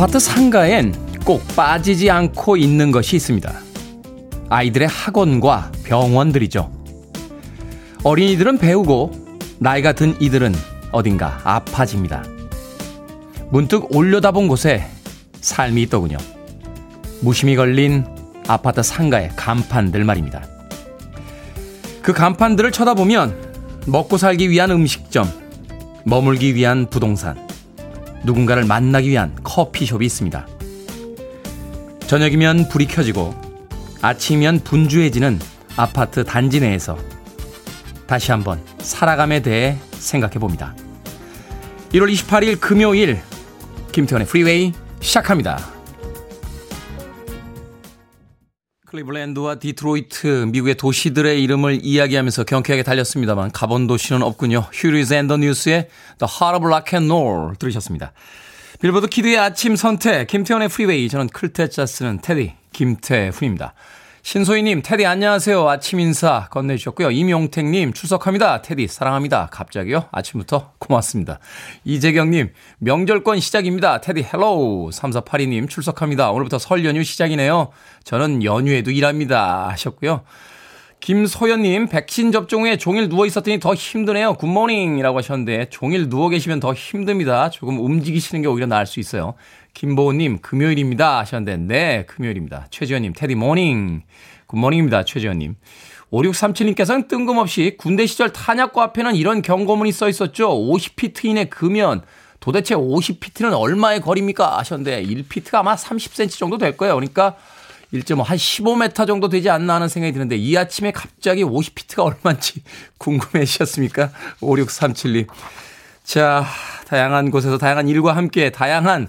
아파트 상가엔 꼭 빠지지 않고 있는 것이 있습니다. 아이들의 학원과 병원들이죠. 어린이들은 배우고 나이가 든 이들은 어딘가 아파집니다. 문득 올려다본 곳에 삶이 있더군요. 무심히 걸린 아파트 상가의 간판들 말입니다. 그 간판들을 쳐다보면 먹고 살기 위한 음식점, 머물기 위한 부동산, 누군가를 만나기 위한 커피숍이 있습니다. 저녁이면 불이 켜지고 아침이면 분주해지는 아파트 단지 내에서 다시 한번 살아감에 대해 생각해 봅니다. 1월 28일 금요일 김태훈의 프리웨이 시작합니다. 클리블랜드와 디트로이트, 미국의 도시들의 이름을 이야기하면서 경쾌하게 달렸습니다만 가본 도시는 없군요. Huey Lewis and the News의 The Heart of Rock and Roll 들으셨습니다. 빌보드 키드의 아침 선택, 김태훈의 프리웨이, 저는 클 태 자 쓰는 테디, 김태훈입니다. 신소희님, 테디 안녕하세요. 아침 인사 건네주셨고요. 임용택님, 출석합니다. 테디 사랑합니다. 갑자기요? 아침부터 고맙습니다. 이재경님, 명절권 시작입니다. 테디 hello. 3482님, 출석합니다. 오늘부터 설 연휴 시작이네요. 저는 연휴에도 일합니다. 하셨고요. 김소연님, 백신 접종 후에 종일 누워 있었더니 더 힘드네요. Good morning이라고 하셨는데, 종일 누워 계시면 더 힘듭니다. 조금 움직이시는 게 오히려 나을 수 있어요. 김보우님, 금요일입니다. 하셨는데, 네, 금요일입니다. 최지현님, 테디 morning. Good morning입니다. 최지현님. 5637님께서는 뜬금없이 군대 시절 탄약고 앞에는 이런 경고문이 써 있었죠. 50피트 이내 금연. 도대체 50피트는 얼마의 거리입니까? 하셨는데, 1피트가 아마 30cm 정도 될 거예요. 그러니까, 1.5, 한 15m 정도 되지 않나 하는 생각이 드는데, 이 아침에 갑자기 50피트가 얼마인지 궁금해지셨습니까? 5637님. 자, 다양한 곳에서 다양한 일과 함께 다양한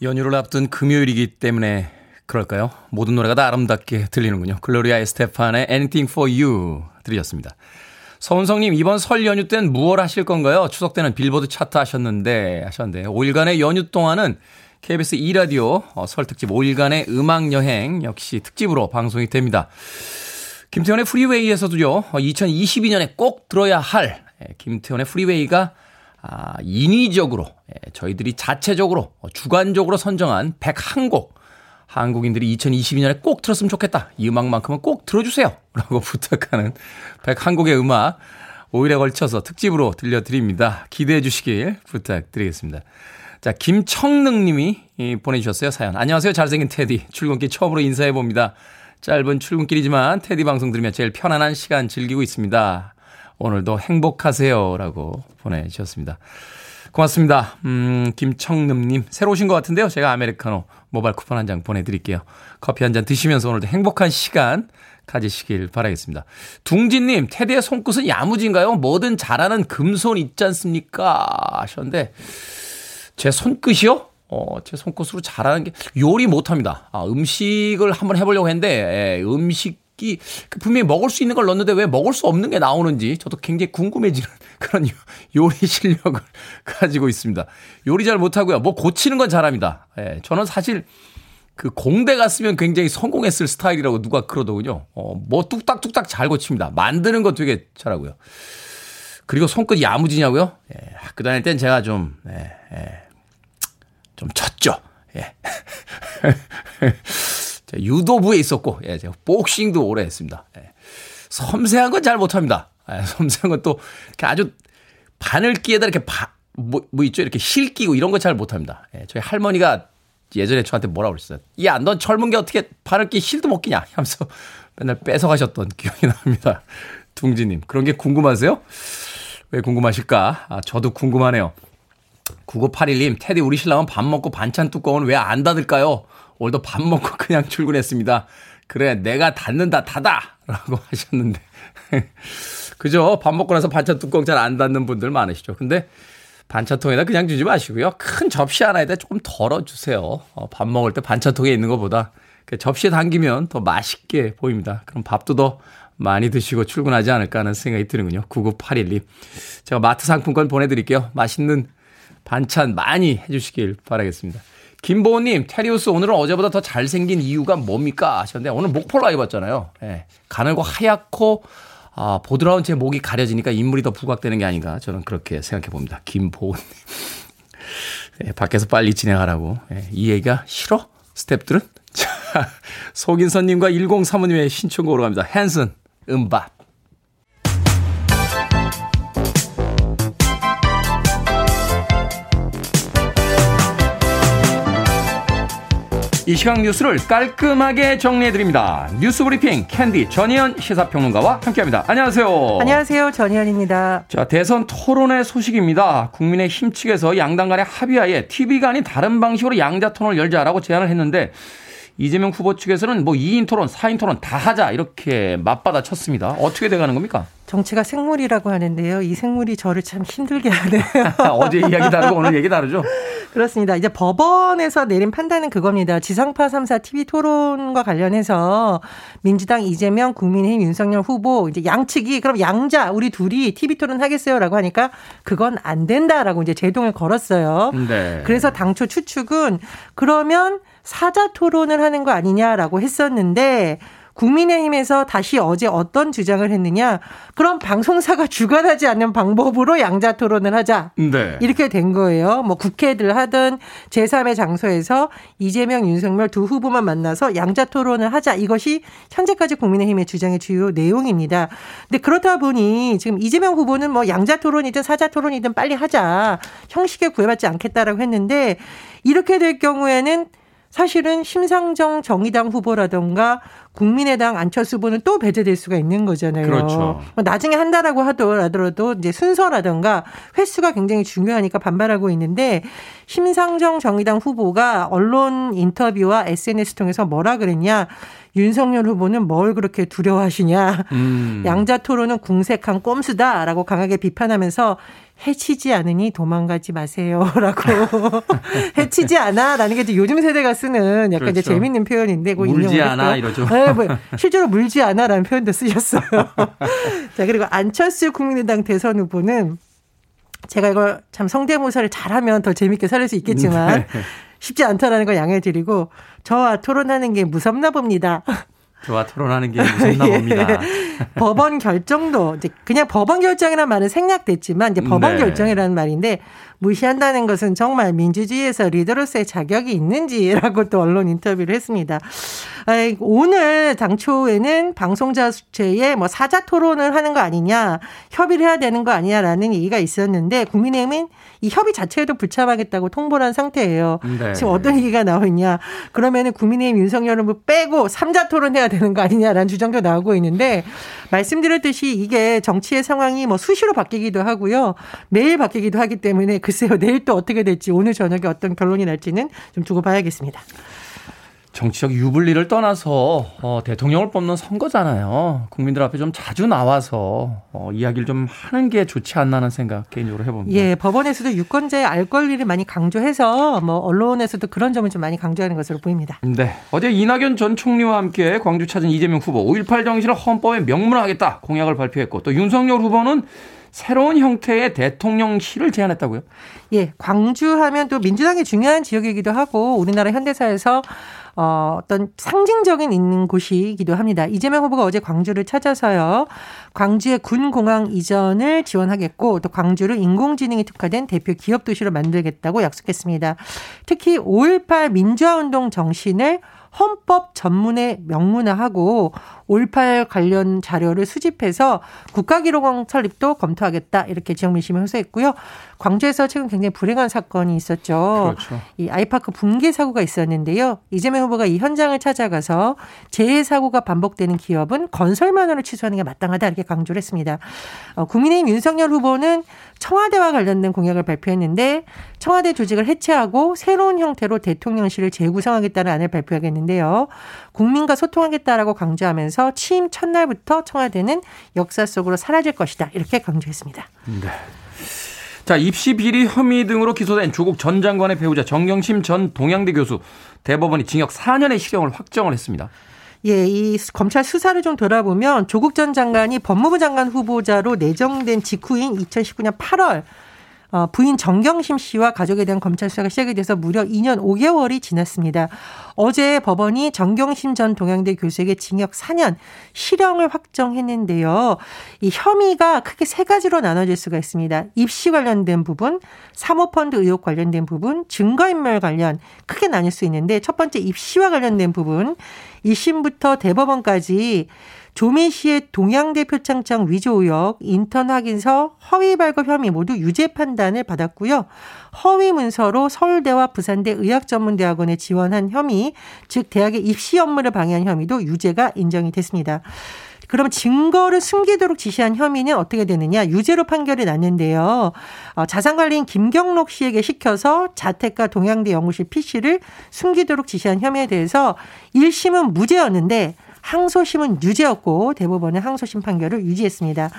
연휴를 앞둔 금요일이기 때문에 그럴까요? 모든 노래가 다 아름답게 들리는군요. 글로리아 에스테판의 Anything for You 들으셨습니다. 서은성님, 이번 설 연휴 땐 무얼 하실 건가요? 추석 때는 빌보드 차트 하셨는데, 하셨는데, 5일간의 연휴 동안은 KBS 2라디오 어, 설 특집 5일간의 음악 여행 역시 특집으로 방송이 됩니다. 김태훈의 프리웨이에서도요, 2022년에 꼭 들어야 할 예, 김태훈의 프리웨이가 아, 인위적으로, 예, 저희들이 자체적으로, 어, 주관적으로 선정한 101곡, 한국인들이 2022년에 꼭 들었으면 좋겠다. 이 음악만큼은 꼭 들어주세요. 라고 부탁하는 101곡의 음악, 5일에 걸쳐서 특집으로 들려드립니다. 기대해 주시길 부탁드리겠습니다. 자, 김청능 님이 이, 보내주셨어요, 사연. 안녕하세요, 잘생긴 테디. 출근길 처음으로 인사해 봅니다. 짧은 출근길이지만 테디 방송 들으며 제일 편안한 시간 즐기고 있습니다. 오늘도 행복하세요. 라고 보내주셨습니다. 고맙습니다. 음, 김청름님. 새로 오신 것 같은데요. 제가 아메리카노 모바일 쿠폰 한 장 보내드릴게요. 커피 한 잔 드시면서 오늘도 행복한 시간 가지시길 바라겠습니다. 둥지님, 테디의 손끝은 야무진가요? 뭐든 잘하는 금손 있지 않습니까? 하셨는데, 제 손끝이요? 어, 제 손끝으로 잘하는 게 요리 못합니다. 아, 음식을 한번 해보려고 했는데 예, 음식 이 분명히 먹을 수 있는 걸 넣었는데 왜 먹을 수 없는 게 나오는지 저도 굉장히 궁금해지는 그런 요- 요리 실력을 가지고 있습니다. 요리 잘 못하고요. 뭐 고치는 건 잘합니다. 예, 저는 사실 그 공대 갔으면 굉장히 성공했을 스타일이라고 누가 그러더군요. 어, 뭐 뚝딱뚝딱 잘 고칩니다. 만드는 거 되게 잘하고요. 그리고 손끝 야무지냐고요? 예, 학교 다닐 땐 제가 좀, 예, 예, 좀 쳤죠. 예. 유도부에 있었고, 예, 제가 복싱도 오래 했습니다. 예. 섬세한 건 잘 못합니다. 예, 섬세한 건 또, 아주 바늘기에다 이렇게 바, 뭐, 뭐 있죠? 이렇게 실 끼고 이런 거 잘 못합니다. 예, 저희 할머니가 예전에 저한테 뭐라고 그랬어요. 야, 넌 젊은 게 어떻게 바늘끼 실도 못 끼냐? 하면서 맨날 뺏어가셨던 기억이 납니다. 둥지님. 그런 게 궁금하세요? 왜 궁금하실까? 아, 저도 궁금하네요. 9981님, 테디 우리 신랑은 밥 먹고 반찬 뚜껑은 왜 안 닫을까요? 오늘도 밥 먹고 그냥 출근했습니다. 그래, 내가 닫는다, 닫아! 라고 하셨는데. 그죠? 밥 먹고 나서 반찬 뚜껑 잘 안 닫는 분들 많으시죠. 근데 반찬통에다 그냥 주지 마시고요. 큰 접시 하나에다 조금 덜어주세요. 어, 밥 먹을 때 반찬통에 있는 것보다 그 접시에 담기면 더 맛있게 보입니다. 그럼 밥도 더 많이 드시고 출근하지 않을까 하는 생각이 드는군요. 9981님. 제가 마트 상품권 보내드릴게요. 맛있는 반찬 많이 해주시길 바라겠습니다. 김보호님, 테리우스 오늘은 어제보다 더 잘생긴 이유가 뭡니까? 하셨는데 오늘 목폴라 입었잖아요. 예. 가늘고 하얗고 아, 보드라운 제 목이 가려지니까 인물이 더 부각되는 게 아닌가 저는 그렇게 생각해 봅니다. 김보호님. 예, 밖에서 빨리 진행하라고. 예, 이 얘기가 싫어? 스탭들은? 자, 속인선님과 1035님의 신청곡으로 갑니다. 헨슨, 음밥. 이 시각 뉴스를 깔끔하게 정리해드립니다. 뉴스 브리핑 캔디 전예현 시사평론가와 함께합니다. 안녕하세요. 안녕하세요. 전예현입니다. 자, 대선 토론회 소식입니다. 국민의힘 측에서 양당 간의 합의하에 TV가 아닌 다른 방식으로 양자 토론을 열자라고 제안을 했는데 이재명 후보 측에서는 뭐 2인 토론, 4인 토론 다 하자 이렇게 맞받아 쳤습니다. 어떻게 돼가는 겁니까? 정치가 생물이라고 하는데요. 이 생물이 저를 참 힘들게 하네요. 어제 이야기 다르고 오늘 얘기 다르죠? 그렇습니다. 이제 법원에서 내린 판단은 그겁니다. 지상파 3사 TV 토론과 관련해서 민주당 이재명, 국민의힘 윤석열 후보 이제 양측이 그럼 양자 우리 둘이 TV 토론 하겠어요라고 하니까 그건 안 된다라고 이제 제동을 걸었어요. 네. 그래서 당초 추측은 그러면 사자 토론을 하는 거 아니냐라고 했었는데 국민의힘에서 다시 어제 어떤 주장을 했느냐? 그럼 방송사가 주관하지 않는 방법으로 양자 토론을 하자. 네. 이렇게 된 거예요. 뭐 국회들 하든 제3의 장소에서 이재명, 윤석열 두 후보만 만나서 양자 토론을 하자. 이것이 현재까지 국민의힘의 주장의 주요 내용입니다. 근데 그렇다 보니 지금 이재명 후보는 뭐 양자 토론이든 사자 토론이든 빨리 하자. 형식에 구애받지 않겠다라고 했는데 이렇게 될 경우에는 사실은 심상정 정의당 후보라던가 국민의당 안철수 후보는 또 배제될 수가 있는 거잖아요. 그렇죠. 뭐 나중에 한다라고 하더라도 이제 순서라던가 횟수가 굉장히 중요하니까 반발하고 있는데 심상정 정의당 후보가 언론 인터뷰와 SNS 통해서 뭐라 그랬냐. 윤석열 후보는 뭘 그렇게 두려워하시냐. 음. 양자 토론은 궁색한 꼼수다라고 강하게 비판하면서 해치지 않으니 도망가지 마세요라고 해치지 않아라는 게 이제 요즘 세대가 쓰는 약간 이제 그렇죠. 재밌는 표현인데 그거 물지 않아 했고요. 이러죠. 네, 뭐 실제로 물지 않아라는 표현도 쓰셨어요. 자 그리고 안철수 국민의당 대선 후보는 제가 이걸 참 성대모사를 잘하면 더 재밌게 살릴 수 있겠지만 네. 쉽지 않다라는 걸 양해드리고 저와 토론하는 게 무섭나 봅니다. 저와 토론하는 게 무섭나 예. 봅니다. 법원 결정도 이제 그냥 법원 결정이라는 말은 생략됐지만 이제 법원 네. 결정이라는 말인데 무시한다는 것은 정말 민주주의에서 리더로서의 자격이 있는지라고 또 언론 인터뷰를 했습니다. 오늘 당초에는 방송자 수체에 뭐 사자 토론을 하는 거 아니냐, 협의를 해야 되는 거 아니냐라는 얘기가 있었는데 국민의힘은 이 협의 자체에도 불참하겠다고 통보를 한 상태예요. 네. 지금 어떤 얘기가 나오냐? 그러면은 국민의힘 윤석열 후보 빼고 삼자 토론해야 되는 거 아니냐라는 주장도 나오고 있는데 말씀드렸듯이 이게 정치의 상황이 뭐 수시로 바뀌기도 하고요. 매일 바뀌기도 하기 때문에 글쎄요. 내일 또 어떻게 될지 오늘 저녁에 어떤 결론이 날지는 좀 두고 봐야겠습니다. 정치적 유불리를 떠나서 어, 대통령을 뽑는 선거잖아요. 국민들 앞에 좀 자주 나와서 어, 이야기를 좀 하는 게 좋지 않나 하는 생각 개인적으로 해봅니다. 예, 법원에서도 유권자의 알 권리를 많이 강조해서 뭐 언론에서도 그런 점을 좀 많이 강조하는 것으로 보입니다. 네. 어제 이낙연 전 총리와 함께 광주 찾은 이재명 후보 5.18 정신을 헌법에 명문화하겠다 공약을 발표했고 또 윤석열 후보는 새로운 형태의 대통령실을 제안했다고요? 예, 광주하면 또 민주당이 중요한 지역이기도 하고 우리나라 현대사에서 어, 어떤 상징적인 있는 곳이기도 합니다. 이재명 후보가 어제 광주를 찾아서요. 광주의 군공항 이전을 지원하겠고 또 광주를 인공지능이 특화된 대표 기업 도시로 만들겠다고 약속했습니다. 특히 5.18 민주화운동 정신을 헌법 전문에 명문화하고 올팔 관련 자료를 수집해서 국가기록원 설립도 검토하겠다 이렇게 지역민심을 호소했고요. 광주에서 최근 굉장히 불행한 사건이 있었죠. 그렇죠. 이 아이파크 붕괴 사고가 있었는데요. 이재명 후보가 이 현장을 찾아가서 재해 사고가 반복되는 기업은 건설 면허를 취소하는 게 마땅하다 이렇게 강조를 했습니다. 어, 국민의힘 윤석열 후보는 청와대와 관련된 공약을 발표했는데 청와대 조직을 해체하고 새로운 형태로 대통령실을 재구성하겠다는 안을 발표하겠는데요. 국민과 소통하겠다라고 강조하면서 취임 첫날부터 청와대는 역사 속으로 사라질 것이다 이렇게 강조했습니다. 자, 입시 비리 혐의 등으로 기소된 조국 전 장관의 배우자 정경심 전 동양대 교수 대법원이 징역 4년의 실형을 확정을 했습니다. 예, 이 검찰 수사를 좀 돌아보면 조국 전 장관이 법무부 장관 후보자로 내정된 직후인 2019년 8월 어, 부인 정경심 씨와 가족에 대한 검찰 수사가 시작이 돼서 무려 2년 5개월이 지났습니다. 어제 법원이 정경심 전 동양대 교수에게 징역 4년 실형을 확정했는데요. 이 혐의가 크게 세 가지로 나눠질 수가 있습니다. 입시 관련된 부분, 사모펀드 의혹 관련된 부분, 증거인멸 관련 크게 나뉠 수 있는데 첫 번째 입시와 관련된 부분 1심부터 대법원까지 조미 씨의 동양대 표창장 위조 의혹, 인턴 확인서, 허위 발급 혐의 모두 유죄 판단을 받았고요. 허위 문서로 서울대와 부산대 의학전문대학원에 지원한 혐의, 즉 대학의 입시 업무를 방해한 혐의도 유죄가 인정이 됐습니다. 그러면 증거를 숨기도록 지시한 혐의는 어떻게 되느냐? 유죄로 판결이 났는데요. 어, 자산관리인 김경록 씨에게 시켜서 자택과 동양대 연구실 PC를 숨기도록 지시한 혐의에 대해서 1심은 무죄였는데 항소심은 유죄였고 대법원은 항소심 판결을 유지했습니다.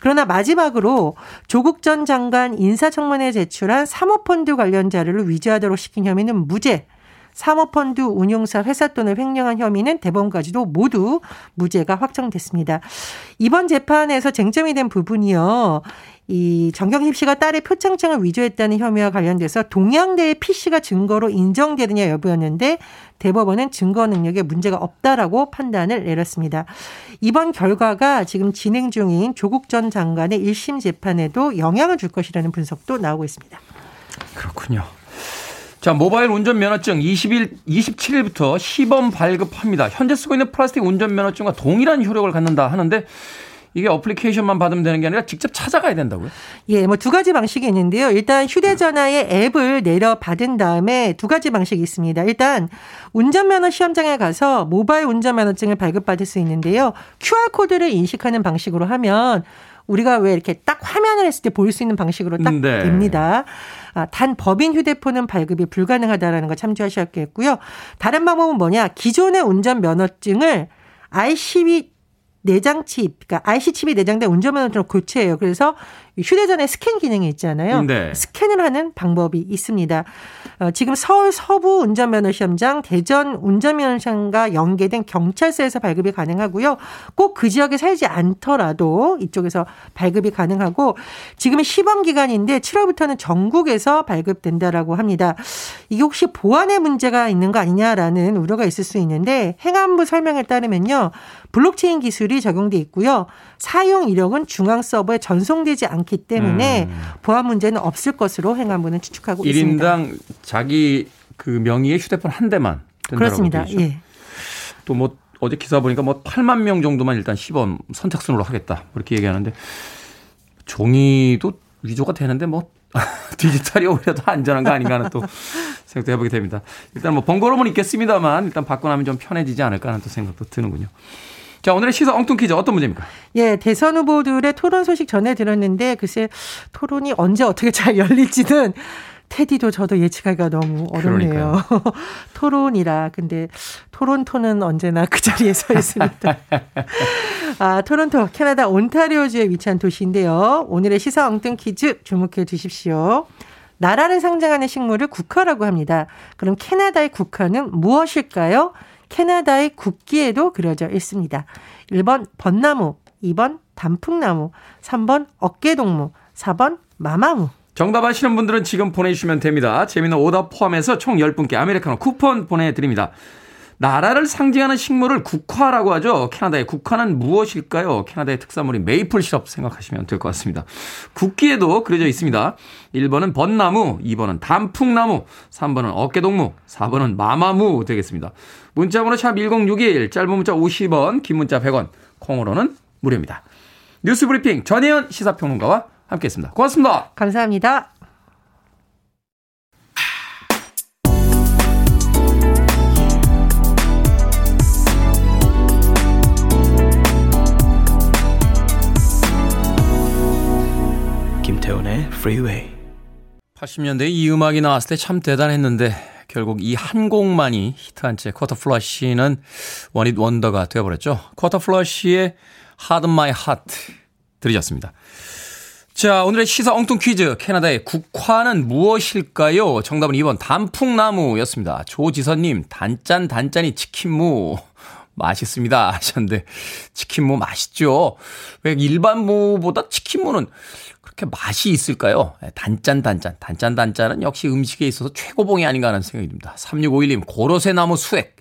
그러나 마지막으로 조국 전 장관 인사청문회에 제출한 사모펀드 관련 자료를 위조하도록 시킨 혐의는 무죄. 사모펀드 운용사 회사 돈을 횡령한 혐의는 대법원까지도 모두 무죄가 확정됐습니다. 이번 재판에서 쟁점이 된 부분이요. 이 정경심 씨가 딸의 표창장을 위조했다는 혐의와 관련돼서 동양대의 PC가 증거로 인정되느냐 여부였는데 대법원은 증거 능력에 문제가 없다라고 판단을 내렸습니다. 이번 결과가 지금 진행 중인 조국 전 장관의 1심 재판에도 영향을 줄 것이라는 분석도 나오고 있습니다. 그렇군요. 자, 모바일 운전면허증 20일, 27일부터 시범 발급합니다. 현재 쓰고 있는 플라스틱 운전면허증과 동일한 효력을 갖는다 하는데 이게 어플리케이션만 받으면 되는 게 아니라 직접 찾아가야 된다고요? 예, 뭐 두 가지 방식이 있는데요. 일단 휴대전화에 앱을 내려 받은 다음에 두 가지 방식이 있습니다. 일단 운전면허 시험장에 가서 모바일 운전면허증을 발급받을 수 있는데요. QR코드를 인식하는 방식으로 하면 우리가 왜 이렇게 딱 화면을 했을 때 보일 수 있는 방식으로 딱 네. 됩니다. 아, 단 법인 휴대폰은 발급이 불가능하다라는 거 참조하셔야겠고요. 다른 방법은 뭐냐? 기존의 운전 면허증을 ICB 내장 칩, 그러니까 IC 칩이 내장된 운전면허증으로 교체해요. 그래서 휴대전에 스캔 기능이 있잖아요. 네. 스캔을 하는 방법이 있습니다. 어, 지금 서울 서부 운전면허 시험장, 대전 운전면허 시험과 연계된 경찰서에서 발급이 가능하고요. 꼭 그 지역에 살지 않더라도 이쪽에서 발급이 가능하고 지금은 시범 기간인데 7월부터는 전국에서 발급된다라고 합니다. 이게 혹시 보안에 문제가 있는 거 아니냐라는 우려가 있을 수 있는데 행안부 설명에 따르면요. 블록체인 기술이 적용돼 있고요. 사용 이력은 중앙 서버에 전송되지 않기 때문에 보안 문제는 없을 것으로 행안부는 추측하고 있습니다. 1인당 자기 그 명의의 휴대폰 한 대만 된다고 그렇습니다. 예. 또뭐 어제 기사 보니까 뭐 8만 명 정도만 일단 시범 선착순으로 하겠다. 뭐 이렇게 얘기하는데 종이도 위조가 되는데 뭐 디지털이 오히려 더 안전한 거 아닌가 하는 또 생각도 해보게 됩니다. 일단 뭐 번거로움은 있겠습니다만 일단 받고 나면 좀 편해지지 않을까 하는 또 생각도 드는군요. 자, 오늘의 시사 엉뚱 퀴즈 어떤 문제입니까? 예, 대선 후보들의 토론 소식 전해 들었는데 글쎄 토론이 언제 어떻게 잘 열릴지는 테디도 저도 예측하기가 너무 어렵네요. 토론이라 근데 토론토는 언제나 그 자리에 서 있습니다. 아, 토론토 캐나다 온타리오주에 위치한 도시인데요. 오늘의 시사 엉뚱 퀴즈 주목해 주십시오. 나라를 상징하는 식물을 국화라고 합니다. 그럼 캐나다의 국화는 무엇일까요? 캐나다의 국기에도 그려져 있습니다. 1번 벚나무, 2번 단풍나무, 3번 어깨동무, 4번 마마무. 정답 아시는 분들은 지금 보내주시면 됩니다. 재미는 오답 포함해서 총 10분께 아메리카노 쿠폰 보내드립니다. 나라를 상징하는 식물을 국화라고 하죠. 캐나다의 국화는 무엇일까요? 캐나다의 특산물인 메이플 시럽 생각하시면 될 것 같습니다. 국기에도 그려져 있습니다. 1번은 벚나무, 2번은 단풍나무, 3번은 어깨동무, 4번은 마마무 되겠습니다. 문자번호 샵 1061, 짧은 문자 50원, 긴 문자 100원, 콩으로는 무료입니다. 뉴스 브리핑 전혜연 시사평론가와 함께했습니다. 고맙습니다. 감사합니다. 김태훈의 Freeway. 80년대 이 음악이 나왔을 때 참 대단했는데 결국 이 한 곡만이 히트한 채 쿼터 플러시는 원잇 원더가 되어버렸죠. 쿼터 플러시의 Hard My Heart 들으셨습니다. 자, 오늘의 시사 엉뚱 퀴즈. 캐나다의 국화는 무엇일까요? 정답은 2번 단풍나무였습니다. 조지선님, 단짠, 단짠이 치킨무. 맛있습니다. 하셨는데, 치킨무 맛있죠? 왜 일반 무보다 치킨무는 그렇게 맛이 있을까요? 예, 단짠, 단짠. 단짠, 단짠은 역시 음식에 있어서 최고봉이 아닌가 하는 생각이 듭니다. 3651님, 고로쇠나무 수액.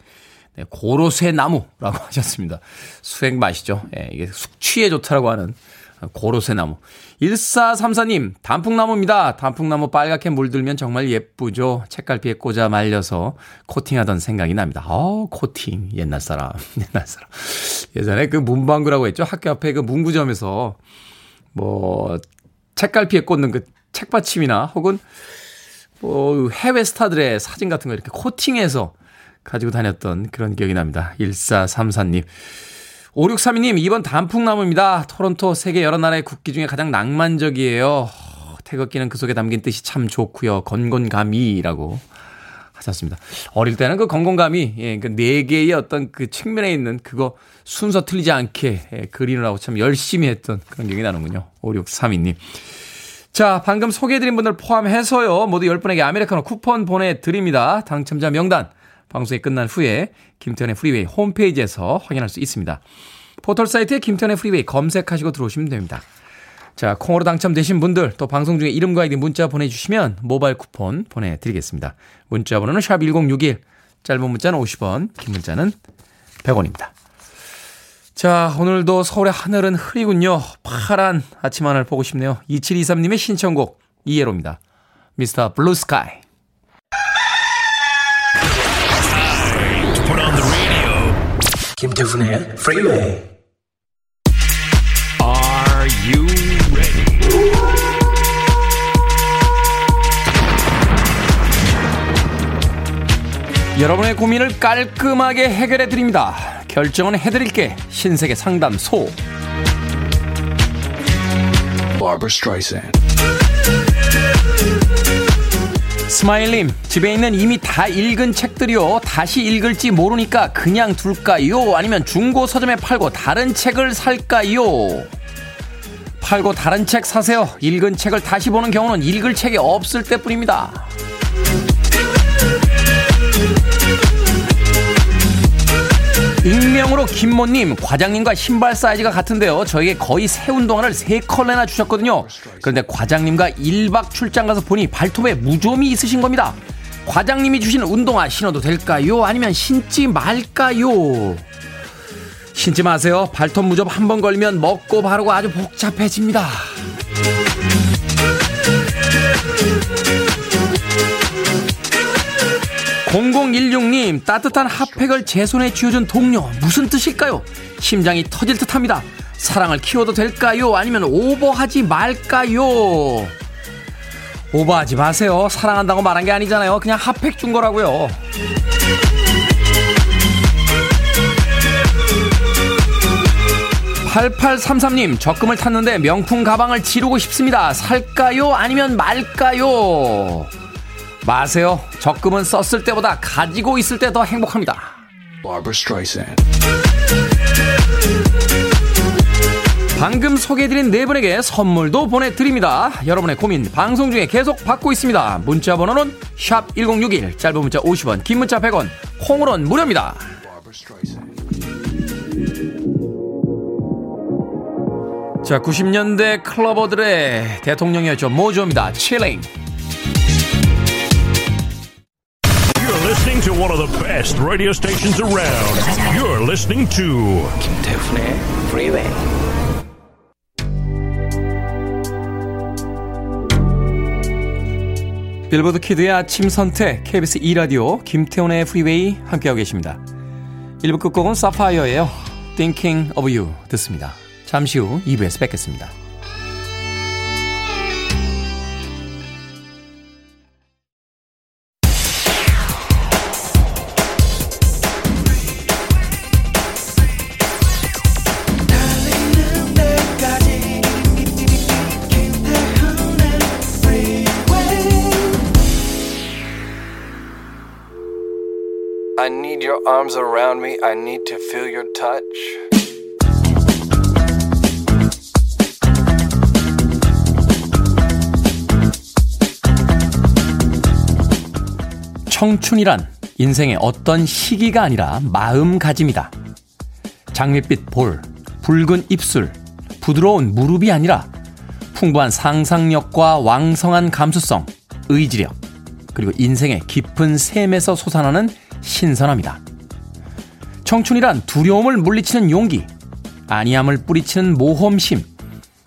네, 고로쇠나무라고 하셨습니다. 수액 맛이죠. 예, 이게 숙취에 좋다라고 하는 고로쇠나무. 1434님, 단풍나무입니다. 단풍나무 빨갛게 물들면 정말 예쁘죠. 책갈피에 꽂아 말려서 코팅하던 생각이 납니다. 어 코팅. 옛날 사람. 옛날 사람. 예전에 그 문방구라고 했죠. 학교 앞에 그 문구점에서 뭐, 책갈피에 꽂는 그 책받침이나 혹은 뭐 해외 스타들의 사진 같은 거 이렇게 코팅해서 가지고 다녔던 그런 기억이 납니다. 1434님. 5632님, 2번 단풍나무입니다. 토론토 세계 여러 나라의 국기 중에 가장 낭만적이에요. 태극기는 그 속에 담긴 뜻이 참 좋고요. 건곤감이라고 하셨습니다. 어릴 때는 그 건곤감리, 예, 그 네 개의 어떤 그 측면에 있는 그거 순서 틀리지 않게 예, 그리느라고 참 열심히 했던 그런 기억이 나는군요. 5632님. 자, 방금 소개해드린 분들 포함해서요. 모두 10분에게 아메리카노 쿠폰 보내드립니다. 당첨자 명단. 방송이 끝난 후에 김태훈의 프리웨이 홈페이지에서 확인할 수 있습니다. 포털 사이트에 김태훈의 프리웨이 검색하시고 들어오시면 됩니다. 자, 콩으로 당첨되신 분들 또 방송 중에 이름과 아이디 문자 보내주시면 모바일 쿠폰 보내드리겠습니다. 문자 번호는 샵 1061, 짧은 문자는 50원, 긴 문자는 100원입니다. 자, 오늘도 서울의 하늘은 흐리군요. 파란 아침 하늘 보고 싶네요. 2723님의 신청곡 ELO입니다. Mr. Blue Sky. 김태훈의 Freeway. Are you 여러분의 고민을 깔끔하게 해결해 드립니다. 결정은 해 드릴게. 신세계 상담소. Barbara Streisand. 스마일님, 집에 있는 이미 다 읽은 책들이요. 다시 읽을지 모르니까 그냥 둘까요? 아니면 중고 서점에 팔고 다른 책을 살까요? 팔고 다른 책 사세요. 읽은 책을 다시 보는 경우는 읽을 책이 없을 때뿐입니다. 익명으로 김모님 과장님과 신발 사이즈가 같은데요. 저에게 거의 새 운동화를 세 컬레나 주셨거든요. 그런데 과장님과 1박 출장 가서 보니 발톱에 무좀이 있으신 겁니다. 과장님이 주신 운동화 신어도 될까요? 아니면 신지 말까요? 신지 마세요. 발톱 무좀 한 번 걸면 먹고 바르고 아주 복잡해집니다. 0016님 따뜻한 핫팩을 제 손에 쥐어준 동료 무슨 뜻일까요? 심장이 터질 듯합니다. 사랑을 키워도 될까요? 아니면 오버하지 말까요? 오버하지 마세요. 사랑한다고 말한 게 아니잖아요. 그냥 핫팩 준 거라고요. (8833님) 적금을 탔는데 명품 가방을 지르고 싶습니다 살까요 아니면 말까요 마세요. 적금은 썼을 때보다 가지고 있을 때 더 행복합니다. 방금 소개해드린 네 분에게 선물도 보내드립니다. 여러분의 고민 방송 중에 계속 받고 있습니다. 문자 번호는 샵 1061, 짧은 문자 50원, 긴 문자 100원, 콩으로는 무료입니다. 자, 90년대 클러버들의 대통령이었죠. 모조입니다. 칠링. To one of the best radio stations around. You're listening to 김태훈의 Freeway. 빌보드 키드의 아침 선택 KBS 2 라디오 김태훈의 프리웨이 함께하고 계십니다. 1부 끝곡은 사파이어예요. Thinking of You 듣습니다. 잠시 후 2부에서 뵙겠습니다. Your arms around me. I need to feel your touch. 청춘이란 인생의 어떤 시기가 아니라 마음가짐이다. 장밋빛 볼, 붉은 입술, 부드러운 무릎이 아니라 풍부한 상상력과 왕성한 감수성, 의지력, 그리고 인생의 깊은 샘에서 솟아나는 신선함이다. 청춘이란 두려움을 물리치는 용기, 아니함을 뿌리치는 모험심,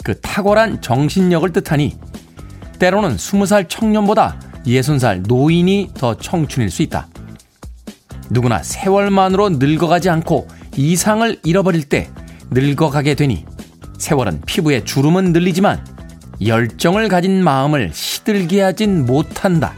그 탁월한 정신력을 뜻하니 때로는 스무 살 청년보다 예순 살 노인이 더 청춘일 수 있다. 누구나 세월만으로 늙어가지 않고 이상을 잃어버릴 때 늙어가게 되니 세월은 피부에 주름은 늘리지만 열정을 가진 마음을 시들게 하진 못한다.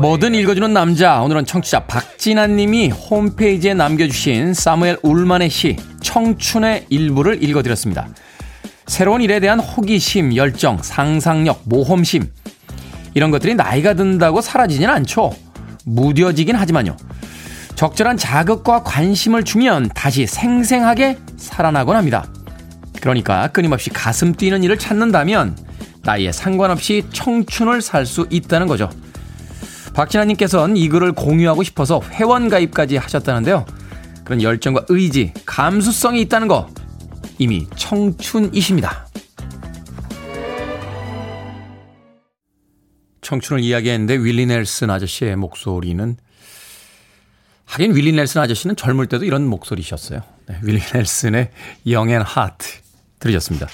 뭐든 읽어주는 남자. 오늘은 청취자 박진아 님이 홈페이지에 남겨주신 사무엘 울만의 시 청춘의 일부를 읽어드렸습니다. 새로운 일에 대한 호기심, 열정, 상상력, 모험심. 이런 것들이 나이가 든다고 사라지진 않죠. 무뎌지긴 하지만요. 적절한 자극과 관심을 주면 다시 생생하게 살아나곤 합니다. 그러니까 끊임없이 가슴 뛰는 일을 찾는다면 나이에 상관없이 청춘을 살 수 있다는 거죠. 박진아님께서는 이 글을 공유하고 싶어서 회원 가입까지 하셨다는데요. 그런 열정과 의지, 감수성이 있다는 거 이미 청춘이십니다. 청춘을 이야기했는데 윌리 넬슨 아저씨의 목소리는 하긴 윌리 넬슨 아저씨는 젊을 때도 이런 목소리셨어요. 네, 윌리 넬슨의 and Hot 들으셨습니다.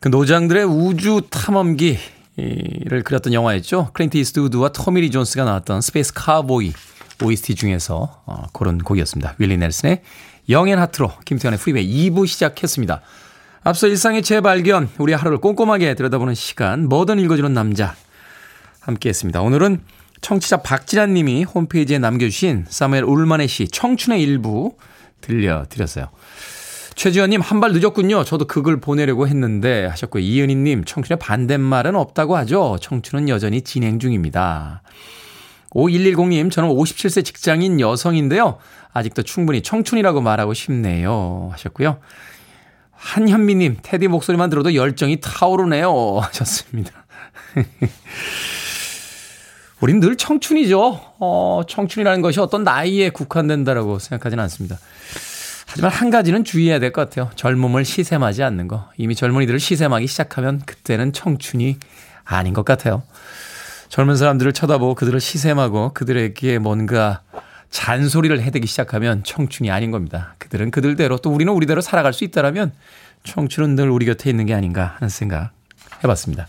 그 노장들의 우주 탐험기 를 그렸던 영화였죠. 클린트 이스트우드와 토미 리 존스가 나왔던 Space Cowboy OST 중에서 어, 고른 곡이었습니다. 윌리 넬슨의 and Hot로 김태현의 프리웨이 2부 시작했습니다. 앞서 일상의 재발견, 우리 하루를 꼼꼼하게 들여다보는 시간, 뭐든 읽어주는 남자 함께 했습니다. 오늘은 청취자 박진환 님이 홈페이지에 남겨주신 사무엘 울만의 시 청춘의 일부 들려드렸어요. 최지현님 한 발 늦었군요. 저도 그 글 보내려고 했는데 하셨고요. 이은희님 청춘의 반대말은 없다고 하죠. 청춘은 여전히 진행 중입니다. 5110님 저는 57세 직장인 여성인데요. 아직도 충분히 청춘이라고 말하고 싶네요. 하셨고요. 한현미님 테디 목소리만 들어도 열정이 타오르네요. 하셨습니다. 우린 늘 청춘이죠. 어, 청춘이라는 것이 어떤 나이에 국한된다라고 생각하지는 않습니다. 하지만 한 가지는 주의해야 될 것 같아요. 젊음을 시샘하지 않는 거. 이미 젊은이들을 시샘하기 시작하면 그때는 청춘이 아닌 것 같아요. 젊은 사람들을 쳐다보고 그들을 시샘하고 그들에게 뭔가 잔소리를 해대기 시작하면 청춘이 아닌 겁니다. 그들은 그들대로 또 우리는 우리대로 살아갈 수 있다라면 청춘은 늘 우리 곁에 있는 게 아닌가 하는 생각 해봤습니다.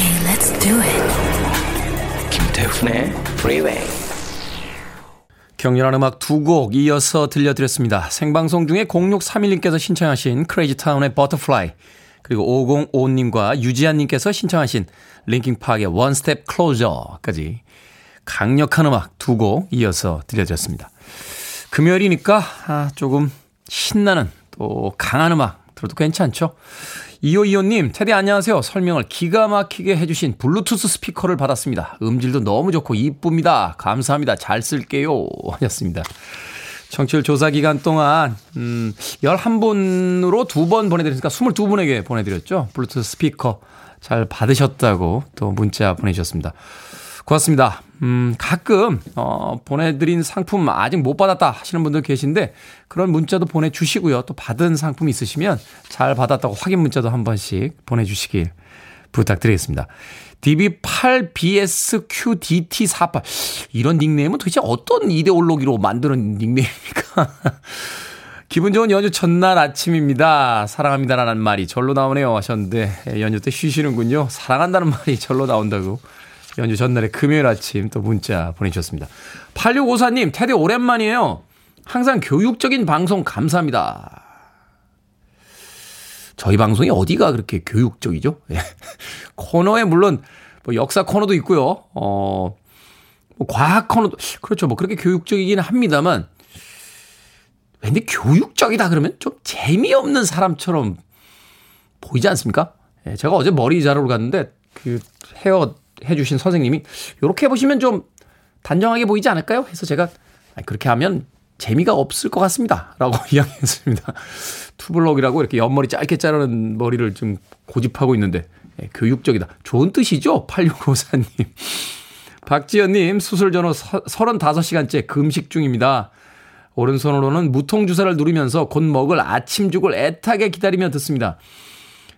Okay, let's do it. 김태훈의 Freeway. 격렬한 음악 두 곡 이어서 들려드렸습니다. 생방송 중에 0631님께서 신청하신 Crazy Town의 Butterfly, 그리고 505님과 유지한님께서 신청하신 링킹파크의 One Step Closer까지 강력한 음악 두 곡 이어서 들려드렸습니다. 금요일이니까 아, 조금 신나는 또 강한 음악 들어도 괜찮죠? 2525님, 테디 안녕하세요. 설명을 기가 막히게 해주신 블루투스 스피커를 받았습니다. 음질도 너무 좋고 이쁩니다. 감사합니다. 잘 쓸게요. 하셨습니다. 청취율 조사 기간 동안, 음, 11분으로 두 번 보내드렸으니까 22분에게 보내드렸죠. 블루투스 스피커 잘 받으셨다고 또 문자 보내주셨습니다. 고맙습니다. 음, 가끔, 어, 보내드린 상품 아직 못 받았다 하시는 분들 계신데, 그런 문자도 보내주시고요. 또 받은 상품 있으시면 잘 받았다고 확인 문자도 한 번씩 보내주시길 부탁드리겠습니다. DB8BSQDT48. 이런 닉네임은 도대체 어떤 이데올로기로 만드는 닉네임입니까? 기분 좋은 연휴 첫날 아침입니다. 사랑합니다라는 말이 절로 나오네요 하셨는데, 연휴 때 쉬시는군요. 사랑한다는 말이 절로 나온다고. 연휴 전날에 금요일 아침 또 문자 보내주셨습니다. 8654님, 테디 오랜만이에요. 항상 교육적인 방송 감사합니다. 저희 방송이 어디가 그렇게 교육적이죠? 예. 코너에 물론 뭐 역사 코너도 있고요. 어, 뭐 과학 코너도, 그렇죠. 뭐 그렇게 교육적이긴 합니다만, 왠지 교육적이다 그러면 좀 재미없는 사람처럼 보이지 않습니까? 예, 제가 어제 머리 자르러 갔는데, 그 헤어 해주신 선생님이 이렇게 해보시면 좀 단정하게 보이지 않을까요? 해서 제가 그렇게 하면 재미가 없을 것 같습니다. 라고 이야기했습니다. 투블럭이라고 이렇게 옆머리 짧게 자르는 머리를 좀 고집하고 있는데 예, 교육적이다. 좋은 뜻이죠? 8654님. 박지연님 수술 전후 35시간째 금식 중입니다. 오른손으로는 무통주사를 누르면서 곧 먹을 아침죽을 애타게 기다리며 듣습니다.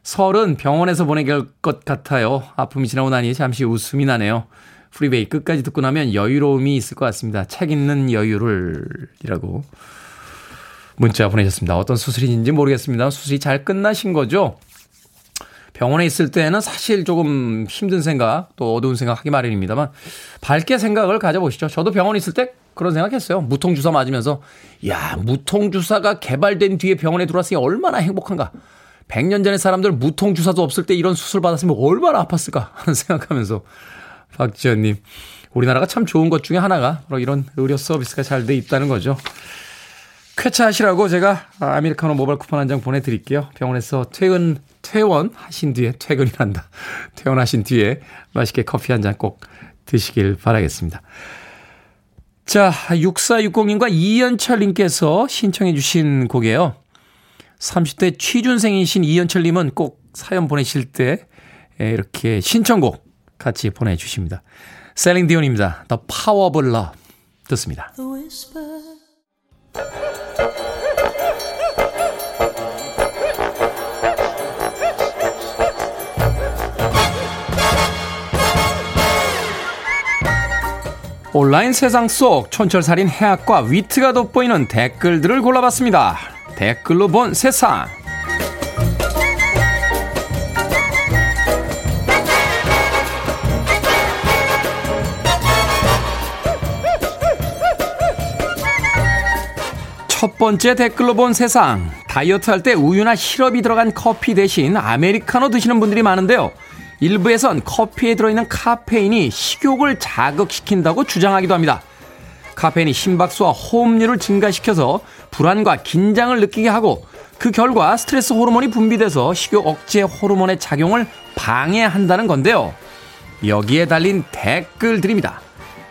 설은 병원에서 보내게 할것 같아요. 아픔이 지나고 나니 잠시 웃음이 나네요. 프리베이 끝까지 듣고 나면 여유로움이 있을 것 같습니다. 책 읽는 여유를 이라고 문자 보내셨습니다. 어떤 수술인지 모르겠습니다. 수술이 잘 끝나신 거죠? 병원에 있을 때는 사실 조금 힘든 생각, 또 어두운 생각 하기 마련입니다만, 밝게 생각을 가져보시죠. 저도 병원에 있을 때 그런 생각 했어요. 무통주사 맞으면서, 야, 무통주사가 개발된 뒤에 병원에 들어왔으니 얼마나 행복한가. 100년 전에 사람들 무통 주사도 없을 때 이런 수술 받았으면 얼마나 아팠을까 하는 생각하면서 박지연님 우리나라가 참 좋은 것 중에 하나가 바로 이런 의료 서비스가 잘 돼 있다는 거죠. 쾌차하시라고 제가 아메리카노 모바일 쿠폰 한 장 보내드릴게요. 병원에서 퇴근, 퇴원하신 뒤에, 퇴근이란다. 퇴원하신 뒤에 맛있게 커피 한 잔 꼭 드시길 바라겠습니다. 자, 6460님과 이연철님께서 신청해 주신 곡이에요. 30대 취준생이신 이현철님은 꼭 사연 보내실 때 이렇게 신청곡 같이 보내주십니다. 셀링 디온입니다. The Power of Love 듣습니다. 온라인 세상 속 촌철살인 해학과 위트가 돋보이는 댓글들을 골라봤습니다. 댓글로 본 세상. 첫 번째 댓글로 본 세상. 다이어트 할 때 우유나 시럽이 들어간 커피 대신 아메리카노 드시는 분들이 많은데요. 일부에선 커피에 들어있는 카페인이 식욕을 자극시킨다고 주장하기도 합니다. 카페인이 심박수와 호흡률을 증가시켜서 불안과 긴장을 느끼게 하고 그 결과 스트레스 호르몬이 분비돼서 식욕 억제 호르몬의 작용을 방해한다는 건데요. 여기에 달린 댓글들입니다.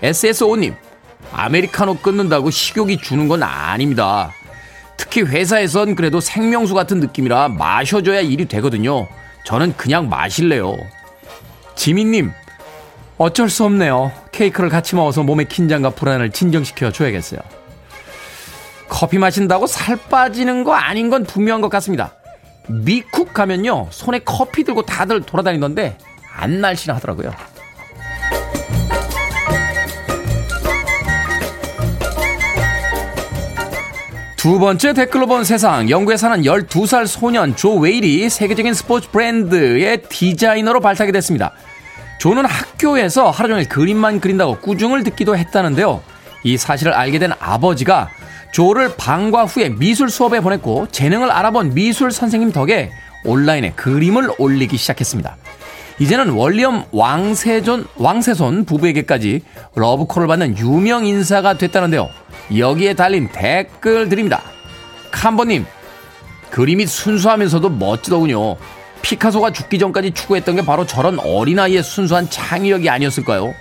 SSO님, 아메리카노 끊는다고 식욕이 주는 건 아닙니다. 특히 회사에선 그래도 생명수 같은 느낌이라 마셔줘야 일이 되거든요. 저는 그냥 마실래요. 지민님, 어쩔 수 없네요. 케이크를 같이 먹어서 몸의 긴장과 불안을 진정시켜 줘야겠어요. 커피 마신다고 살 빠지는 거 아닌 건 분명한 것 같습니다. 미쿡 가면요, 손에 커피 들고 다들 돌아다니던데, 안 날씬하 하더라고요. 두 번째 댓글로 본 세상. 영국에 사는 12살 소년 조 웨일이 세계적인 스포츠 브랜드의 디자이너로 발탁이 됐습니다. 조는 학교에서 하루 종일 그림만 그린다고 꾸중을 듣기도 했다는데요. 이 사실을 알게 된 아버지가 조를 방과 후에 미술 수업에 보냈고 재능을 알아본 미술 선생님 덕에 온라인에 그림을 올리기 시작했습니다. 이제는 원리엄 왕세존, 왕세손 부부에게까지 러브콜을 받는 유명 인사가 됐다는데요. 여기에 달린 댓글들입니다. 캄버님, 그림이 순수하면서도 멋지더군요. 피카소가 죽기 전까지 추구했던 게 바로 저런 어린아이의 순수한 창의력이 아니었을까요?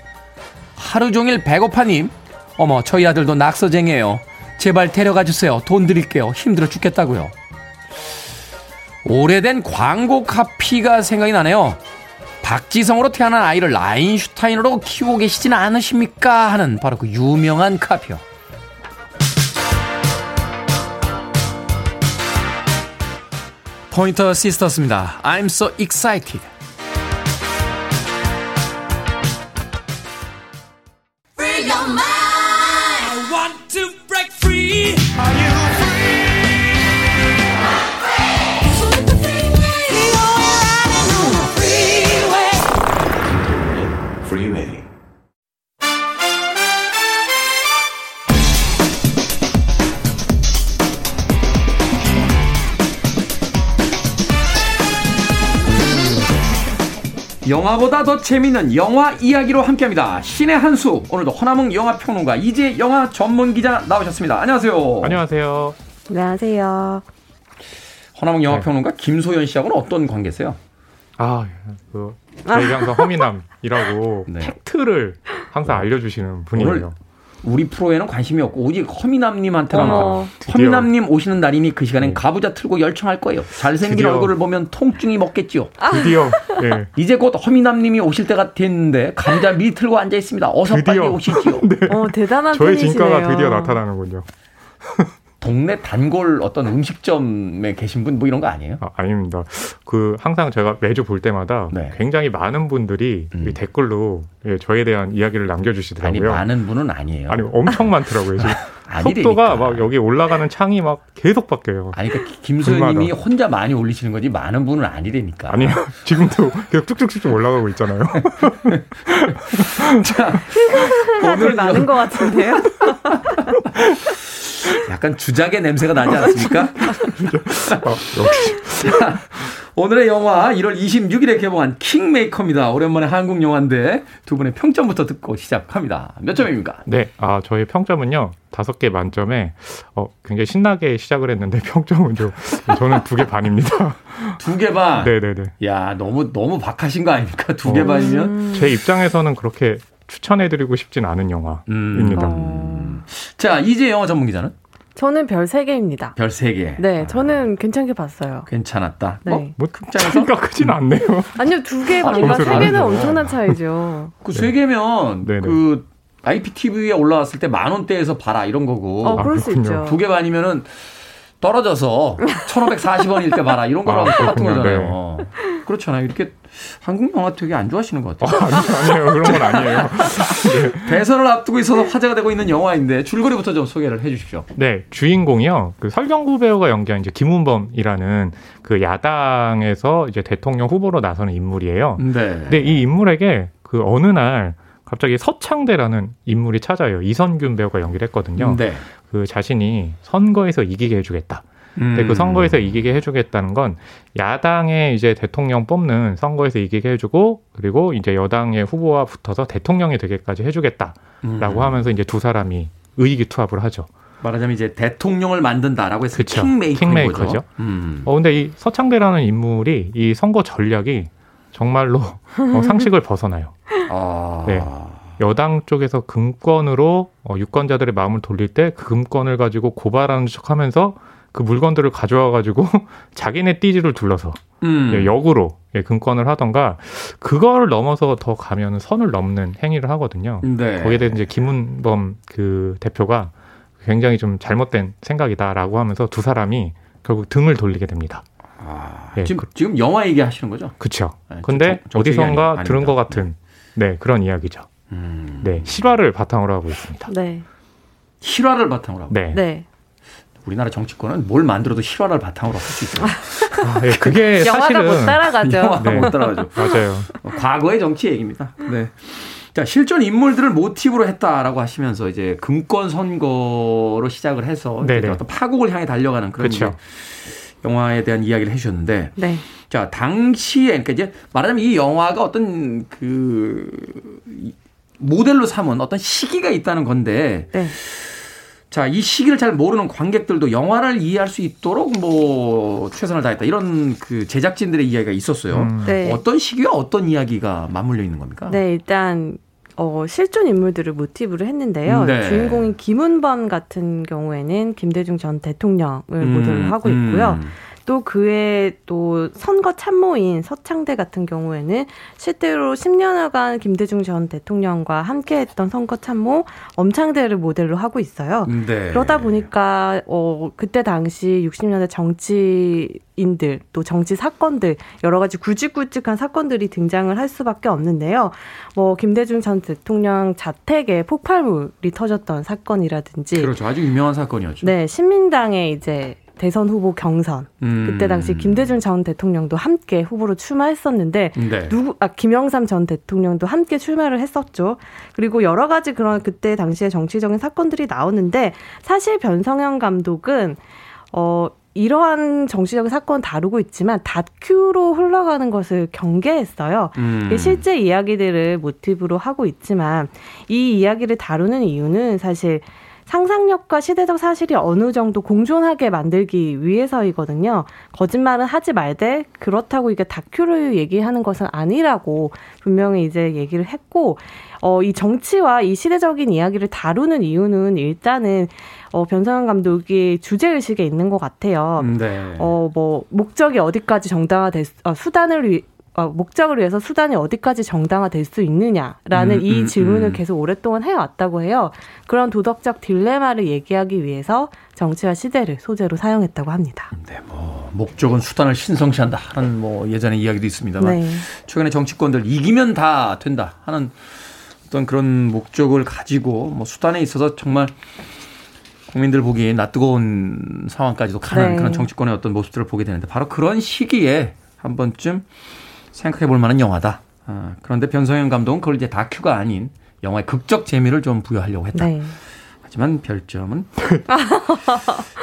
하루 종일 배고파님, 어머, 저희 아들도 낙서쟁이에요. 제발 데려가 주세요. 돈 드릴게요. 힘들어 죽겠다고요. 오래된 광고 카피가 생각이 나네요. 박지성으로 태어난 아이를 라인슈타인으로 키우고 계시지는 않으십니까? 하는 바로 그 유명한 카피요. 포인터 시스터스입니다. I'm so excited. 영화보다 더 재밌는 영화 이야기로 함께합니다. 신의 한수 오늘도 허남웅 영화 평론가 이제 영화 전문 기자 나오셨습니다. 안녕하세요. 안녕하세요. 안녕하세요. 허남웅 영화 네. 평론가 김소연 씨하고는 어떤 관계세요? 아, 그 저희 항상 허미남이라고 네. 팩트를 항상 알려주시는 분이에요. 우리 프로에는 관심이 없고 오직 허미남님한테만. 허미남님 오시는 날이니 그 시간엔 가부좌 틀고 열청할 거예요. 잘생긴 드디어. 얼굴을 보면 통증이 먹겠지요. 드디어 예. 이제 곧 허미남님이 오실 때가 됐는데 가부좌 미리 틀고 앉아 있습니다. 어서 빨리 드디어. 오시지요. 어, 대단한 저의 팬이시네요. 진가가 드디어 나타나는군요. 동네 단골 어떤 음식점에 계신 분 뭐 이런 거 아니에요? 아, 아닙니다. 그 항상 제가 매주 볼 때마다 네. 굉장히 많은 분들이 음. 이 댓글로 예, 저에 대한 이야기를 아니 남겨주시더라고요. 많은 분은 아니에요. 아니, 엄청 많더라고요. 지금 속도가 막 여기 올라가는 창이 막 계속 바뀌어요. 아니 그러니까 김소연님이. 혼자 많이 올리시는 거지 많은 분은 아니라니까. 아니요. 지금도 계속 쭉쭉쭉쭉 올라가고 있잖아요. 자, 오늘 많은 것 같은데요? 약간 주작의 냄새가 나지 않습니까? 아, 역시. 자, 오늘의 영화 1월 26일에 개봉한 킹메이커입니다. 오랜만에 한국 영화인데 두 분의 평점부터 듣고 시작합니다. 몇 점입니까? 네, 아, 저희 평점은요, 다섯 개 만점에, 어, 굉장히 신나게 시작을 했는데, 평점은요, 저는 두 개 반입니다. 두 개 반. 네 네 네. 야, 너무 너무 박하신 거 아닙니까? 두개 어. 반이면. 제 입장에서는 그렇게 추천해드리고 싶진 않은 영화입니다. 음. 자, 이제 영화 전문 기자는 저는 별 3개입니다. 별세 개. 네, 저는 괜찮게 봤어요. 괜찮았다. 네. 어? 뭐, 극장에서 크진 않네요. 아니요, 두개 아, 반과 점수를 세 개는 안 엄청난 차이죠. 그세 개면 네네. 그 IPTV에 올라왔을 때 만 원대에서 봐라 이런 거고 어, 그럴 수 그렇군요. 있죠. 두 개 반이면은 떨어져서 1,540원일 때 봐라 이런 거랑 아, 똑같은. 거잖아요. 그렇잖아요. 이렇게 한국 영화 되게 안 좋아하시는 것 같아요. 아니, 아니에요. 그런 건 아니에요. 대선을 앞두고 있어서 화제가 되고 있는 영화인데 줄거리부터 좀 소개를 해 주십시오. 네, 주인공이요. 그 설경구 배우가 연기한 이제 김훈범이라는 그 야당에서 이제 대통령 후보로 나서는 인물이에요. 네. 근데 이 인물에게 그 어느 날 갑자기 서창대라는 인물이 찾아요. 이선균 배우가 연기를 했거든요. 네. 그 자신이 선거에서 이기게 해주겠다. 근데 음. 그 선거에서 이기게 해주겠다는 건 야당의 이제 대통령 뽑는 선거에서 이기게 해주고 그리고 이제 여당의 후보와 붙어서 대통령이 되게까지 해주겠다라고 음. 하면서 이제 두 사람이 의기투합을 하죠. 말하자면 이제 대통령을 만든다라고 해서 그쵸. 킹메이커인 킹메이커죠. 거죠. 음. 어 근데 이 서창대라는 인물이 이 선거 전략이 정말로 어, 상식을 벗어나요. 아. 네. 여당 쪽에서 금권으로 어, 유권자들의 마음을 돌릴 때 그 금권을 가지고 고발하는 척하면서 그 물건들을 가져와 가지고 자기네 띠지를 둘러서 음. 예, 역으로 예, 금권을 하던가 그거를 넘어서 더 가면 선을 넘는 행위를 하거든요. 네. 거기에 대해서 이제 김은범 그 대표가 굉장히 좀 잘못된 생각이다라고 하면서 두 사람이 결국 등을 돌리게 됩니다. 아, 예, 지금 그- 지금 영화 얘기하시는 거죠? 그쵸. 네, 근데 정- 어디선가 아니- 들은. 것 같은 네 그런 이야기죠. 음. 네 실화를 바탕으로 하고 있습니다. 네. 실화를 바탕으로 하고. 네. 네. 우리나라 정치권은 뭘 만들어도 실화를 바탕으로 할 수 있어요. 아, 예, 그게 영화가 사실은 못 따라가죠. 영화가 네. 못 따라가죠. 맞아요. 어, 과거의 정치 얘기입니다. 네. 자, 실존 인물들을 모티브로 했다라고 하시면서 이제 금권 선거로 시작을 해서. 어떤 파국을 향해 달려가는 그런. 이제 영화에 대한 이야기를 해주셨는데 네. 자 당시에 그러니까 이제 말하자면 이 영화가 어떤 그 이- 모델로 삼은 어떤 시기가 있다는 건데 네. 자, 이 시기를 잘 모르는 관객들도 영화를 이해할 수 있도록 뭐 최선을 다했다. 이런 그 제작진들의 이야기가 있었어요. 음. 네. 어떤 시기와 어떤 이야기가 맞물려 있는 겁니까? 네, 일단 어, 실존 인물들을 모티브로 했는데요. 네. 주인공인 김은번 같은 경우에는 김대중 전 대통령을 음, 모델로 하고 있고요. 음. 또 그의 또 선거 참모인 서창대 같은 경우에는 실제로 10년여간 김대중 전 대통령과 함께했던 선거 참모 엄창대를 모델로 하고 있어요. 네. 그러다 보니까 어 그때 당시 60년대 정치인들 또 정치 사건들 여러 가지 굵직굵직한 사건들이 등장을 할 수밖에 없는데요. 뭐 김대중 전 대통령 자택에 폭발물이 터졌던 사건이라든지 그렇죠. 아주 유명한 사건이었죠. 네, 신민당의 이제 대선 후보 경선. 음. 그때 당시 김대중 전 대통령도 함께 후보로 출마했었는데 네. 누구 아 김영삼 전 대통령도 함께 출마를 했었죠. 그리고 여러 가지 그런 그때 당시에 정치적인 사건들이 나오는데 사실 변성현 감독은 어 이러한 정치적인 사건 다루고 있지만 다큐로 흘러가는 것을 경계했어요. 음. 실제 이야기들을 모티브로 하고 있지만 이 이야기를 다루는 이유는 사실 상상력과 시대적 사실이 어느 정도 공존하게 만들기 위해서이거든요. 거짓말은 하지 말되 그렇다고 이게 다큐를 얘기하는 것은 아니라고 분명히 이제 얘기를 했고 어, 이 정치와 이 시대적인 이야기를 다루는 이유는 일단은 어, 변성현 감독이 주제 의식에 있는 것 같아요. 네. 어, 뭐, 목적이 어디까지 정당화될, 수, 어, 수단을 위, 어, 목적을 위해서 수단이 어디까지 정당화될 수 있느냐라는 음, 이 음, 질문을 음. 계속 오랫동안 해왔다고 해요. 그런 도덕적 딜레마를 얘기하기 위해서 정치와 시대를 소재로 사용했다고 합니다. 네, 뭐 목적은 수단을 신성시한다 하는 뭐 예전의 이야기도 있습니다만 네. 최근에 정치권들 이기면 다 된다 하는 어떤 그런 목적을 가지고 뭐 수단에 있어서 정말 국민들 보기에 낯 뜨거운 상황까지도 가는 네. 그런 정치권의 어떤 모습들을 보게 되는데 바로 그런 시기에 한 번쯤 생각해 볼 만한 영화다. 아, 그런데 변성현 감독은 그걸 이제 다큐가 아닌 영화의 극적 재미를 좀 부여하려고 했다. 네. 하지만 별점은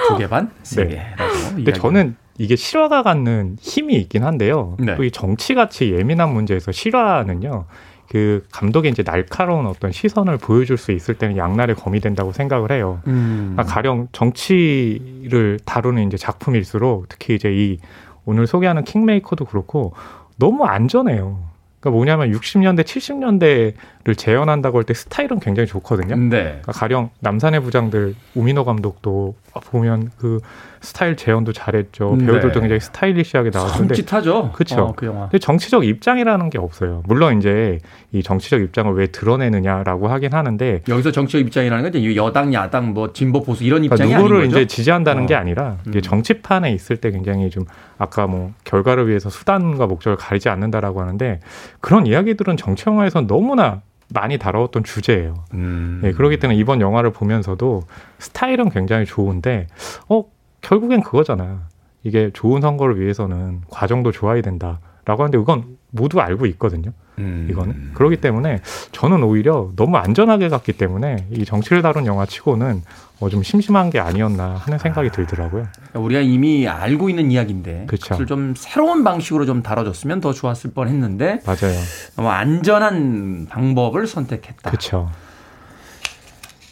두 개 반, 세 네. 개라고. 근데 저는 이게 실화가 갖는 힘이 있긴 한데요. 네. 또이 정치같이 예민한 문제에서 실화는요. 그 감독의 이제 날카로운 어떤 시선을 보여줄 수 있을 때는 양날의 검이 된다고 생각을 해요. 음. 그러니까 가령 정치를 다루는 이제 작품일수록 특히 이제 이 오늘 소개하는 킹메이커도 그렇고 너무 안전해요. 그러니까 뭐냐면 60년대, 70년대 를 재현한다고 할 때 스타일은 굉장히 좋거든요. 네. 그러니까 가령 남산의 부장들 우민호 감독도 보면 그 스타일 재현도 잘했죠. 네. 배우들도 굉장히 스타일리시하게 나왔는데 섬찟하죠. 그쵸. 어, 그 영화. 근데 정치적 입장이라는 게 없어요. 물론 이제 이 정치적 입장을 왜 드러내느냐라고 하긴 하는데 여기서 정치적 입장이라는 건 이제 여당, 야당, 뭐 진보 보수 이런 그러니까 입장이 누구를 아닌 거죠. 이제 지지한다는 어. 게 아니라 이게 음. 정치판에 있을 때 굉장히 좀 아까 뭐 결과를 위해서 수단과 목적을 가리지 않는다라고 하는데 그런 이야기들은 정치 영화에서 너무나 많이 다뤄왔던 주제예요. 음. 예, 그렇기 때문에 이번 영화를 보면서도 스타일은 굉장히 좋은데 어 결국엔 그거잖아. 이게 좋은 선거를 위해서는 과정도 좋아야 된다 라고 하는데 이건 모두 알고 있거든요. 음. 이거는 그렇기 때문에 저는 오히려 너무 안전하게 갔기 때문에 이 정치를 다룬 영화 치고는 어, 좀 심심한 게 아니었나 하는 생각이 들더라고요. 그러니까 우리가 이미 알고 있는 이야기인데 그쵸. 그것을 좀 새로운 방식으로 좀 다뤄줬으면 더 좋았을 뻔 했는데 맞아요. 너무 안전한 방법을 선택했다. 그렇죠.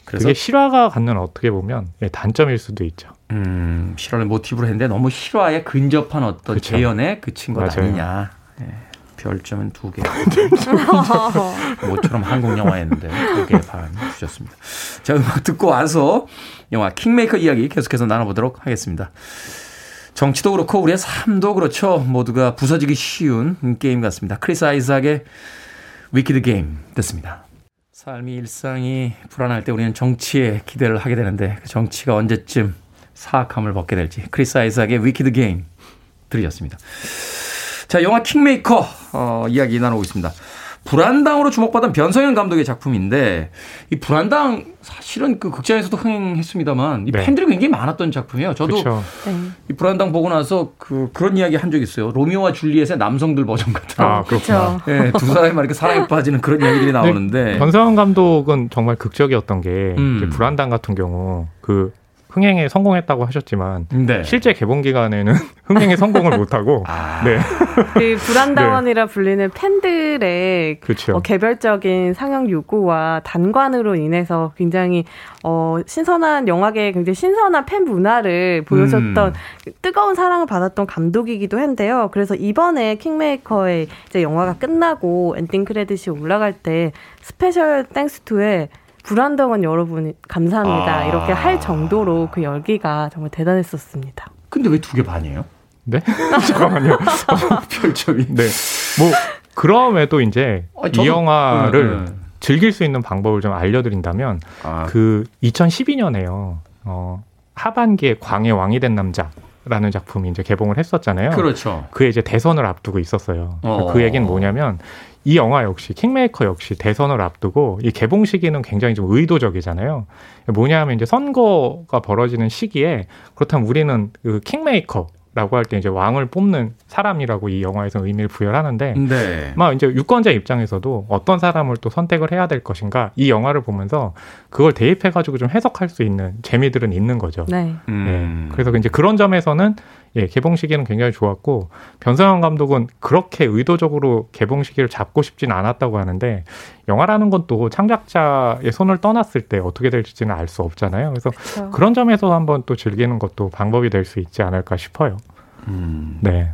그게 실화가 갖는 어떻게 보면 예, 단점일 수도 있죠. 음, 실화를 모티브로 했는데 너무 실화에 근접한 어떤 그쵸. 그친 것 맞아요. 아니냐. 예, 별점은 두 개. 모처럼 한국 영화였는데 두 개 반 주셨습니다. 자, 음악 듣고 와서 영화 킹메이커 이야기 계속해서 나눠보도록 하겠습니다. 정치도 그렇고 우리의 삶도 그렇죠. 모두가 부서지기 쉬운 게임 같습니다. 크리스 아이삭의 Wicked Game 듣습니다. 삶이 일상이 불안할 때 우리는 정치에 기대를 하게 되는데 그 정치가 언제쯤 사악함을 벗게 될지 크리스 아이삭의 Wicked Game 들으셨습니다. 자, 영화 킹메이커 어, 이야기 나누고 있습니다. 불안당으로 주목받은 변성현 감독의 작품인데 이 불안당 사실은 그 극장에서도 흥행했습니다만 이 네. 팬들이 굉장히 많았던 작품이에요. 저도 그렇죠. 네. 이 불안당 보고 나서 그 그런 이야기 한 적 있어요. 로미오와 줄리엣의 남성들 버전 같은. 아 그렇구나. 예, 두 사람이 막 이렇게 사랑에 빠지는 그런 이야기들이 나오는데. 변성환 감독은 정말 극적이었던 게 음. 불안당 같은 경우 그 흥행에 성공했다고 하셨지만 네. 실제 개봉 기간에는 흥행에 성공을 못하고 아. 네. 그 불한당원이라 불리는 팬들의 그렇죠. 어, 개별적인 상영 요구와 단관으로 인해서 굉장히 어, 신선한 영화계에 굉장히 신선한 팬 문화를 보여줬던 음. 뜨거운 사랑을 받았던 감독이기도 한데요. 그래서 이번에 킹메이커의 이제 영화가 끝나고 엔딩 크레딧이 올라갈 때 Special Thanks To에 불한당원 여러분 감사합니다. 아. 이렇게 할 정도로 그 열기가 정말 대단했었습니다. 근데 왜 두 개 반이에요? 네? 잠깐만요. 별점이. 네. 뭐 그럼에도 이제 아, 저도- 이 영화를 네, 네. 즐길 수 있는 방법을 좀 알려드린다면 아, 그 2012년에요. 어, 하반기에 광의 왕이 된 남자 라는 작품이 이제 개봉을 했었잖아요. 그렇죠. 그에 이제 대선을 앞두고 있었어요. 어. 그 얘기는 뭐냐면 이 영화 역시 킹메이커 역시 대선을 앞두고 이 개봉 시기는 굉장히 좀 의도적이잖아요. 뭐냐면 이제 선거가 벌어지는 시기에 그렇다면 우리는 그 킹메이커 라고 할 때 이제 왕을 뽑는 사람이라고 이 영화에서 의미를 부여하는데 네. 막 이제 유권자 입장에서도 어떤 사람을 또 선택을 해야 될 것인가 이 영화를 보면서 그걸 대입해 가지고 좀 해석할 수 있는 재미들은 있는 거죠. 네. 음. 예. 그래서 이제 그런 점에서는 예, 개봉 시기는 굉장히 좋았고 변성현 감독은 그렇게 의도적으로 개봉 시기를 잡고 싶지는 않았다고 하는데 영화라는 건 또 창작자의 손을 떠났을 때 어떻게 될지는 알 수 없잖아요. 그래서 그렇죠. 그런 점에서 한번 또 즐기는 것도 방법이 될 수 있지 않을까 싶어요. 음. 네.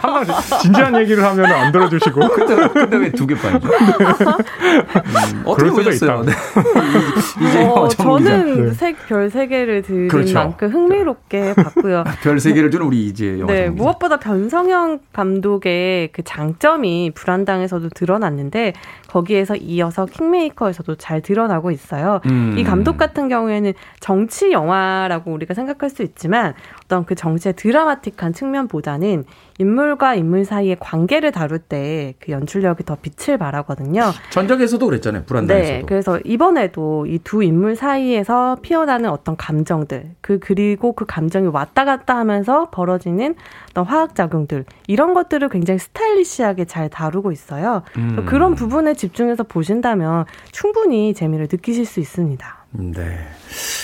하나 진지한 얘기를 하면 안 들어주시고 근데, 근데 왜 두개 반이죠? 음, 어떻게 보셨어요? 네. 이제 어. 저는 네. 색별 세 개를 들은 그렇죠. 만큼 흥미롭게 봤고요. 별 세 개를 주는 우리 이제 영화 네. 무엇보다 변성현 감독의 그 장점이 불안당에서도 드러났는데 거기에서 이어서 킹메이커에서도 잘 드러나고 있어요. 음. 이 감독 같은 경우에는 정치 영화라고 우리가 생각할 수 있지만 어떤 그 정치의 드라마틱한 측면보다는 인물과 인물 사이의 관계를 다룰 때 그 연출력이 더 빛을 발하거든요. 전작에서도 그랬잖아요. 불안당에서도. 네, 그래서 이번에도 이 두 인물 사이에서 피어나는 어떤 감정들, 그 그리고 그 감정이 왔다 갔다 하면서 벌어지는 어떤 화학 작용들 이런 것들을 굉장히 스타일리시하게 잘 다루고 있어요. 음. 그런 부분에 집중해서 보신다면 충분히 재미를 느끼실 수 있습니다. 네.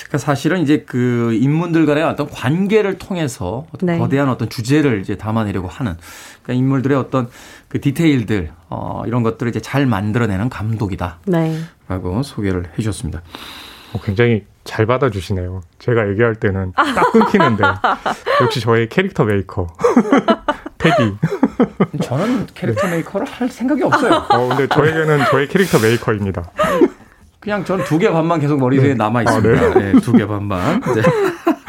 그러니까 사실은 이제 그 인물들 간의 어떤 관계를 통해서 어떤 네. 거대한 어떤 주제를 이제 담아내려고 하는 그러니까 인물들의 어떤 그 디테일들 어 이런 것들을 이제 잘 만들어내는 감독이다라고 네. 소개를 해 주셨습니다. 어, 굉장히 잘 받아주시네요. 제가 얘기할 때는 딱 끊기는데 역시 저의 캐릭터 메이커 테디. 저는 캐릭터 메이커를 할 생각이 없어요. 어, 근데 저에게는 저의 캐릭터 메이커입니다. 그냥 저는 두개 반만 계속 머릿속에 남아 있습니다. 네. 두개 반만. 네.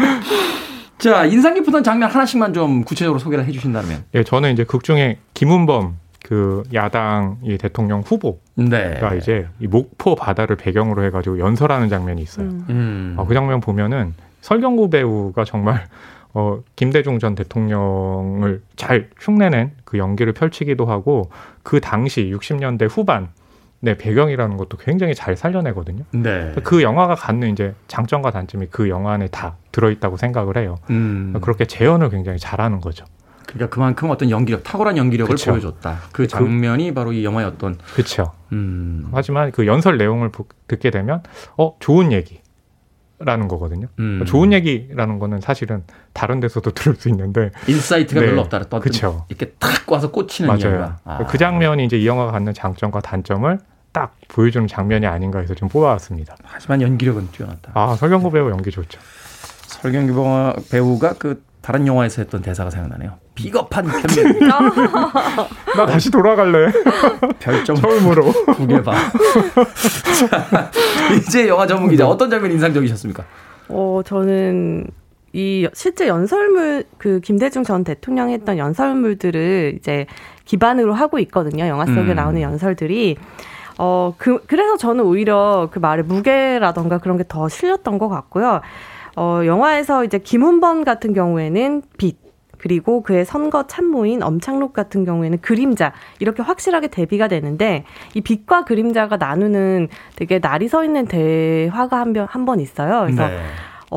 자, 인상 깊었던 장면 하나씩만 좀 구체적으로 소개를 해 주신다면. 예, 저는 이제 극 중에 김은범 그 야당 이 대통령 후보가 네. 이제 이 목포 바다를 배경으로 해가지고 연설하는 장면이 있어요. 음. 음. 어, 그 장면 보면은 설경구 배우가 정말 어, 김대중 전 대통령을 잘 흉내낸 그 연기를 펼치기도 하고 그 당시 60년대 후반 네 배경이라는 것도 굉장히 잘 살려내거든요. 네. 그 영화가 갖는 이제 장점과 단점이 그 영화 안에 다 들어있다고 생각을 해요. 음. 그렇게 재현을 굉장히 잘하는 거죠. 그러니까 그만큼 어떤 연기력, 탁월한 연기력을 그쵸. 보여줬다. 그 장면이 바로 이 영화의 어떤 그렇죠. 음. 하지만 그 연설 내용을 보- 듣게 되면 어 좋은 얘기 라는 거거든요. 음. 좋은 얘기라는 거는 사실은 다른 데서도 들을 수 있는데 insight가 네. 별로 없다. 그쵸. 이렇게 탁 와서 꽂히는 맞아요. 이야기가. 아. 그 장면이 이제 이 영화가 갖는 장점과 단점을 딱 보여주는 장면이 아닌가 해서 좀 뽑아왔습니다. 하지만 연기력은 뛰어났다. 아 설경구 배우 연기 좋죠. 설경구 배우가 그 다른 영화에서 했던 대사가 생각나네요. 비겁한 변명. 나 다시 돌아갈래. 별점 처음으로. 두개 봐. 자, 이제 영화 전문 기자 어떤 장면 인상적이셨습니까? 어, 저는 이 실제 연설물 그 김대중 전 대통령이 했던 연설물들을 이제 기반으로 하고 있거든요. 영화 속에 음. 나오는 연설들이 어, 그, 그래서 저는 오히려 그 말의 무게라던가 그런 게 더 실렸던 것 같고요. 어, 영화에서 이제 김은범 같은 경우에는 빛, 그리고 그의 선거 참모인 엄창록 같은 경우에는 그림자 이렇게 확실하게 대비가 되는데 이 빛과 그림자가 나누는 되게 날이 서 있는 대화가 한번한번 있어요. 그래서 네.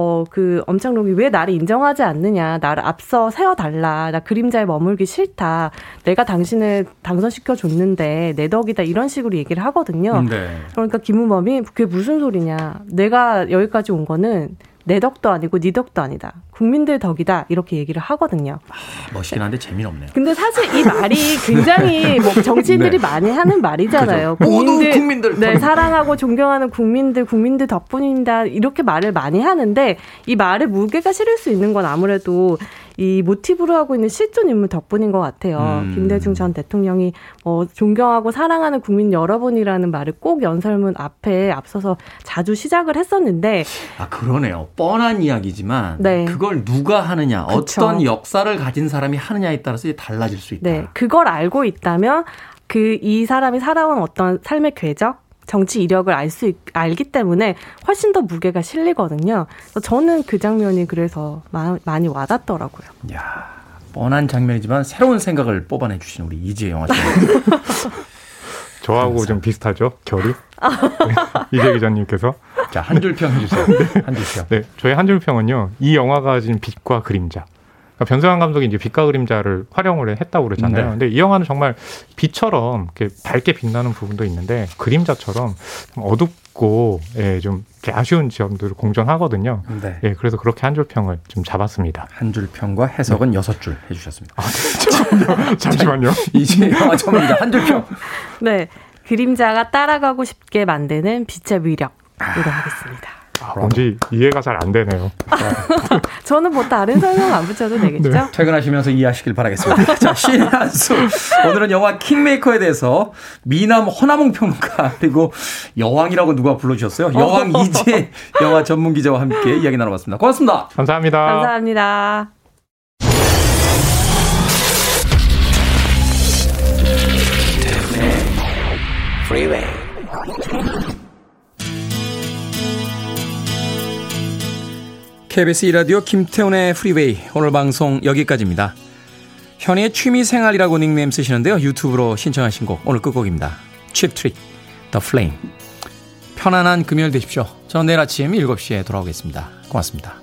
어, 그 엄창록이 왜 나를 인정하지 않느냐. 나를 앞서 세워달라. 나 그림자에 머물기 싫다. 내가 당신을 당선시켜 줬는데 내 덕이다. 이런 식으로 얘기를 하거든요. 네. 그러니까 김우범이 그게 무슨 소리냐. 내가 여기까지 온 거는 내 덕도 아니고 네 덕도 아니다. 국민들 덕이다. 이렇게 얘기를 하거든요. 멋있긴 한데 재미는 근데 사실 이 말이 굉장히 뭐 정치인들이 네. 많이 하는 말이잖아요. 그죠. 모두 국민들 네, 덕. 사랑하고 존경하는 국민들, 국민들 덕분입니다. 이렇게 말을 많이 하는데 이 말에 무게가 실을 수 있는 건 아무래도 이 모티브로 하고 있는 실존 인물 덕분인 것 같아요. 음. 김대중 전 대통령이 어, 존경하고 사랑하는 국민 여러분이라는 말을 꼭 연설문 앞에 앞서서 자주 시작을 했었는데 아 그러네요. 뻔한 이야기지만 네. 그걸 누가 하느냐, 그쵸. 어떤 역사를 가진 사람이 하느냐에 따라서 달라질 수 있다. 네, 그걸 알고 있다면 그 이 사람이 살아온 어떤 삶의 궤적, 정치 이력을 알 수 알기 때문에 훨씬 더 무게가 실리거든요. 그래서 저는 그 장면이 그래서 마- 많이 와닿더라고요. 야, 뻔한 장면이지만 새로운 생각을 뽑아내 주신 우리 이지혜 영화 씨. 저하고 좀 비슷하죠? 결이? 네, 이재 기자님께서. 자, 한 줄평 해주세요. 한 줄 평. 네, 저의 한 줄 평은요. 이 영화가 가진 빛과 그림자. 그러니까 변성환 감독이 이제 빛과 그림자를 활용을 했다고 그러잖아요. 네. 근데 이 영화는 정말 빛처럼 이렇게 밝게 빛나는 부분도 있는데 그림자처럼 좀 어둡고 예, 좀 아쉬운 지점들을 공존하거든요. 네. 예, 그래서 그렇게 한 줄 평을 좀 잡았습니다. 한 줄 평과 해석은 여섯 줄 해주셨습니다. 잠시만요. 이지혜 영화 전문가 한줄 평. 네, 그림자가 따라가고 싶게 만드는 빛의 위력으로 하겠습니다. 아, 뭔지 이해가 잘 안 되네요. 저는 뭐 다른 설명 안 붙여도 되겠죠? 네. 퇴근하시면서 이해하시길 바라겠습니다. 자, 신의 한수. 오늘은 영화 킹메이커에 대해서 미남 허나몽 평론가 그리고 여왕이라고 누가 불러주셨어요? 여왕 이재 영화 전문 기자와 함께 이야기 나눠봤습니다. 고맙습니다. 감사합니다. 감사합니다. Freeway. KBS 이라디오 김태훈의 프리웨이 오늘 방송 여기까지입니다. 현이의 취미생활이라고 닉네임 쓰시는데요. 유튜브로 신청하신 곡 오늘 끝곡입니다. Cheap Trick The Flame 편안한 금요일 되십시오. 저는 내일 아침 7시에 돌아오겠습니다. 고맙습니다.